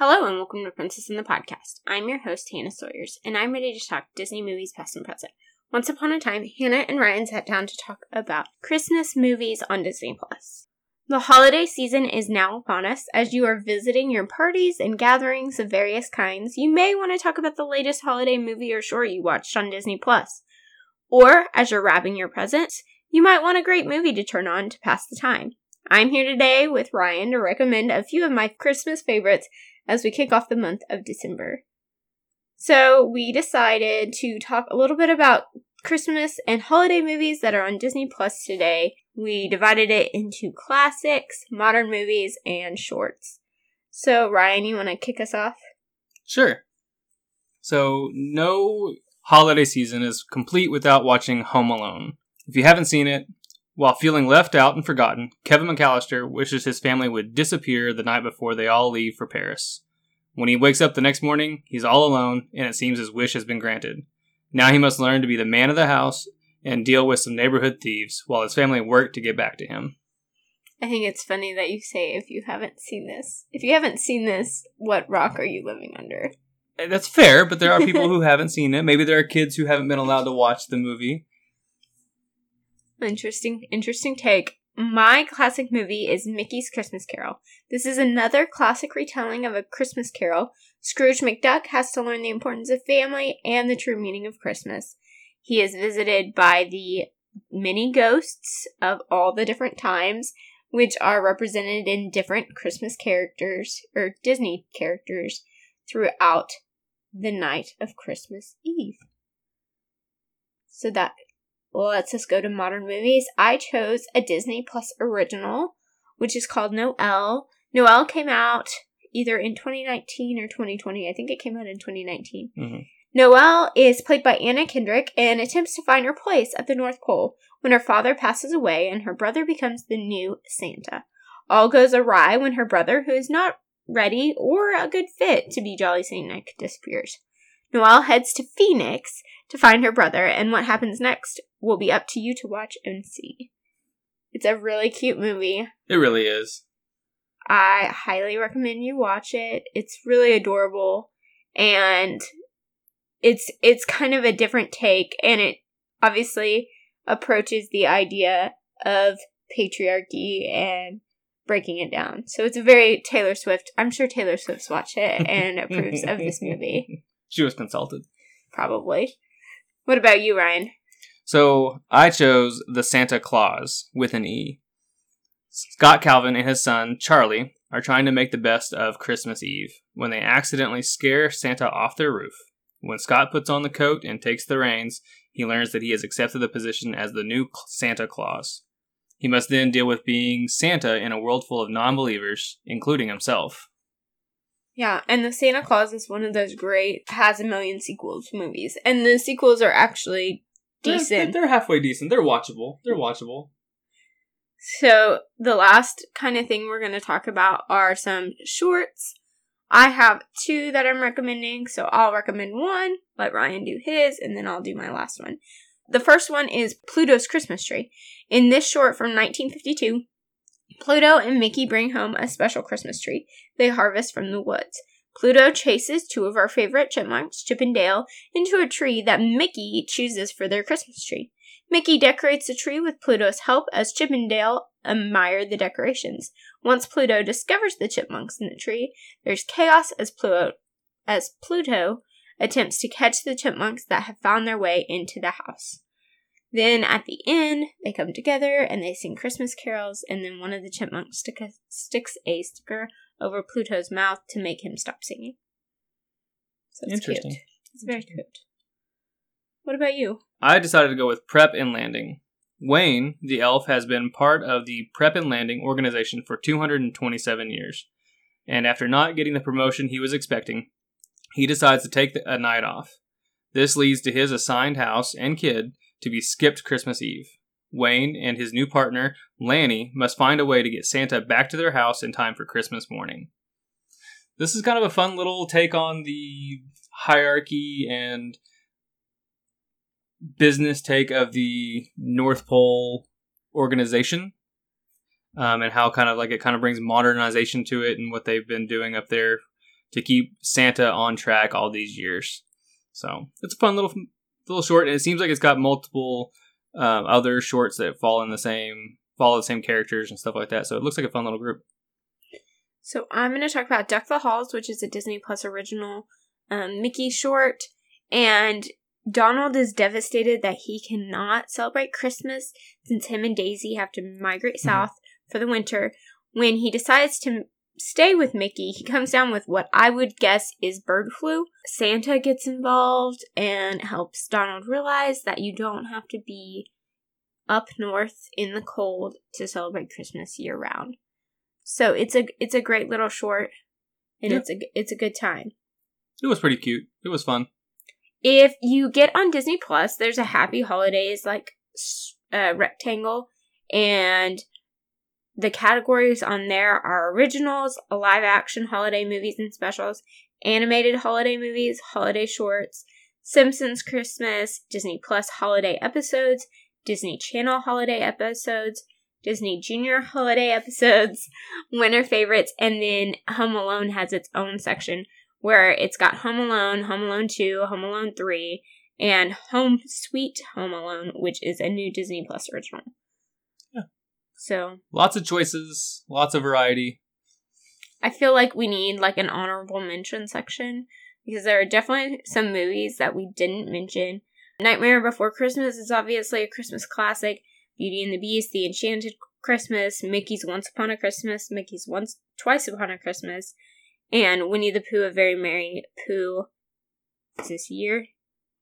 Hello and welcome to Princess in the Podcast. I'm your host, Hannah Sawyers, and I'm ready to talk Disney movies past and present. Once upon a time, Hannah and Ryan sat down to talk about Christmas movies on Disney Plus. The holiday season is now upon us. As you are visiting your parties and gatherings of various kinds, you may want to talk about the latest holiday movie or short you watched on Disney Plus. Or, as you're wrapping your presents, you might want a great movie to turn on to pass the time. I'm here today with Ryan to recommend a few of my Christmas favorites as we kick off the month of December. So, we decided to talk a little bit about Christmas and holiday movies that are on Disney Plus today. We divided it into classics, modern movies, and shorts. So, Ryan, you want to kick us off? Sure. So, no holiday season is complete without watching Home Alone. If you haven't seen it, while feeling left out and forgotten, Kevin McAllister wishes his family would disappear the night before they all leave for Paris. When he wakes up the next morning, he's all alone, and it seems his wish has been granted. Now he must learn to be the man of the house and deal with some neighborhood thieves while his family work to get back to him. I think it's funny that you say if you haven't seen this. If you haven't seen this, what rock are you living under? Eh, That's fair, but there are people who haven't seen it. Maybe there are kids who haven't been allowed to watch the movie. Interesting, interesting take. My classic movie is Mickey's Christmas Carol. This is another classic retelling of a Christmas carol. Scrooge McDuck has to learn the importance of family and the true meaning of Christmas. He is visited by the many ghosts of all the different times, which are represented in different Christmas characters or Disney characters throughout the night of Christmas Eve. So that lets us just go to modern movies. I chose a Disney Plus original, which is called Noelle. Noelle came out either in 2019 or 2020. I think it came out in 2019. Mhm. Noelle is played by Anna Kendrick and attempts to find her place at the North Pole when her father passes away and her brother becomes the new Santa. All goes awry when her brother, who is not ready or a good fit to be Jolly Saint Nick, disappears. Noelle heads to Phoenix to find her brother, and what happens next will be up to you to watch and see. It's a really cute movie. It really is. I highly recommend you watch it. It's really adorable and it's it's kind of a different take and it obviously approaches the idea of patriarchy and breaking it down. So it's a very Taylor Swift. I'm sure Taylor Swift's watched it and approves of this movie She was consulted. probably. What about you, Ryan? So I chose the Santa Clause with an E. Scott Calvin and his son, Charlie, are trying to make the best of Christmas Eve when they accidentally scare Santa off their roof. When Scott puts on the coat and takes the reins, he learns that he has accepted the position as the new Santa Claus. He must then deal with being Santa in a world full of non believers, including himself. Yeah, and the Santa Clause is one of those great has a million sequels movies, and the sequels are actually They're- decent. They're, halfway decent. They're watchable. They're watchable. So, the last kind of thing we're going to talk about are some shorts. I have two that I'm recommending, so I'll recommend one, let Ryan do his, and then I'll do my last one. The first one is Pluto's Christmas Tree. In this short from 1952, Pluto and Mickey bring home a special Christmas tree they harvest from the woods. Pluto chases two of our favorite chipmunks, Chip and Dale, into a tree that Mickey chooses for their Christmas tree. Mickey decorates the tree with Pluto's help as Chip and Dale admire the decorations. Once Pluto discovers the chipmunks in the tree, there's chaos as Pluto as Pluto attempts to catch the chipmunks that have found their way into the house. Then at the end, they come together and they sing Christmas carols, and then one of the chipmunks stick a, sticks a sticker over Pluto's mouth to make him stop singing. So it's Interesting. cute. It's very cute. What about you? I decided to go with Prep and Landing. Wayne, the elf, has been part of the Prep and Landing organization for 227 years. And after not getting the promotion he was expecting, he decides to take a night off. This leads to his assigned house and kid to be skipped Christmas Eve. Wayne and his new partner, Lanny, must find a way to get Santa back to their house in time for Christmas morning. This is kind of a fun little take on the hierarchy and business take of the North Pole organization, um, and how kind of like it kind of brings modernization to it and what they've been doing up there to keep Santa on track all these years. So it's a fun little little short, and it seems like it's got multiple um, other shorts that fall in the same follow the same characters and stuff like that. So it looks like a fun little group. So I'm going to talk about Duck the Halls, which is a Disney Plus original um, Mickey short, and Donald is devastated that he cannot celebrate Christmas since him and Daisy have to migrate mm-hmm. south for the winter. When he decides to stay with Mickey, he comes down with what I would guess is bird flu. Santa gets involved and helps Donald realize that you don't have to be up north in the cold to celebrate Christmas year round. So it's a it's a great little short and yeah. it's a it's a good time. It was pretty cute. It was fun. If you get on Disney Plus, there's a Happy Holidays like uh, rectangle, and the categories on there are originals, live action holiday movies and specials, animated holiday movies, holiday shorts, Simpsons Christmas, Disney Plus holiday episodes, Disney Channel holiday episodes, Disney Junior holiday episodes, winter favorites, and then Home Alone has its own section where it's got Home Alone, Home Alone 2, Home Alone 3, and Home Sweet Home Alone, which is a new Disney Plus original. So lots of choices, lots of variety. I feel like we need like an honorable mention section because there are definitely some movies that we didn't mention. Nightmare Before Christmas is obviously a Christmas classic. Beauty and the Beast, The Enchanted Christmas, Mickey's Once Upon a Christmas, Mickey's Once Twice Upon a Christmas, and Winnie the Pooh, A Very Merry Pooh. Is this year?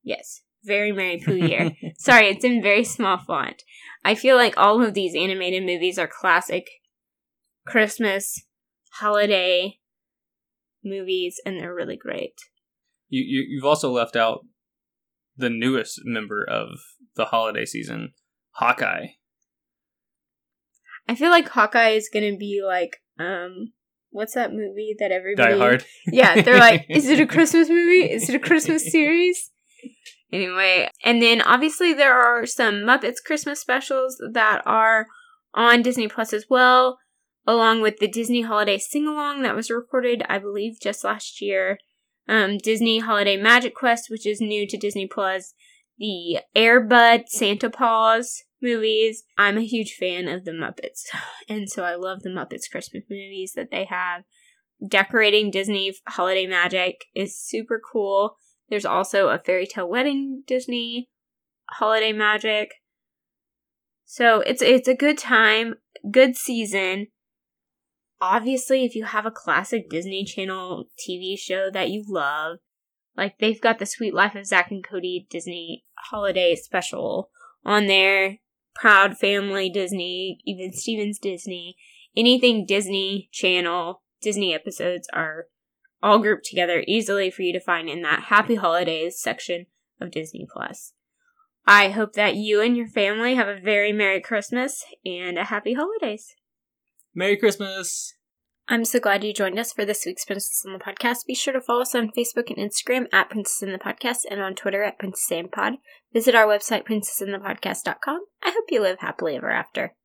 Yes. Very Merry Pooh year. Sorry, it's in very small font. I feel like all of these animated movies are classic Christmas, holiday movies, and they're really great. You, you you've also left out the newest member of the holiday season, Hawkeye. I feel like Hawkeye is gonna be like um what's that movie that everybody Die Hard? Yeah, they're like, is it a Christmas movie? Is it a Christmas series? Anyway, and then obviously there are some Muppets Christmas specials that are on Disney Plus as well, along with the Disney Holiday Sing Along that was recorded, I believe, just last year. Um, Disney Holiday Magic Quest, which is new to Disney Plus, the Airbud Santa Paws movies. I'm a huge fan of the Muppets, and so I love the Muppets Christmas movies that they have. Decorating Disney holiday magic is super cool. There's also a fairy tale wedding Disney holiday magic. So it's it's a good time, good season. Obviously, if you have a classic Disney Channel TV show that you love, like they've got the Suite Life of Zack and Cody Disney holiday special on there. Proud Family Disney, even Stevens Disney, anything Disney Channel, Disney episodes are all grouped together easily for you to find in that Happy Holidays section of Disney Plus. I hope that you and your family have a very Merry Christmas and a Happy Holidays. Merry Christmas! I'm so glad you joined us for this week's Princess in the Podcast. Be sure to follow us on Facebook and Instagram at Princess in the Podcast and on Twitter at Princess and Pod. Visit our website, princessinthepodcast.com. I hope you live happily ever after.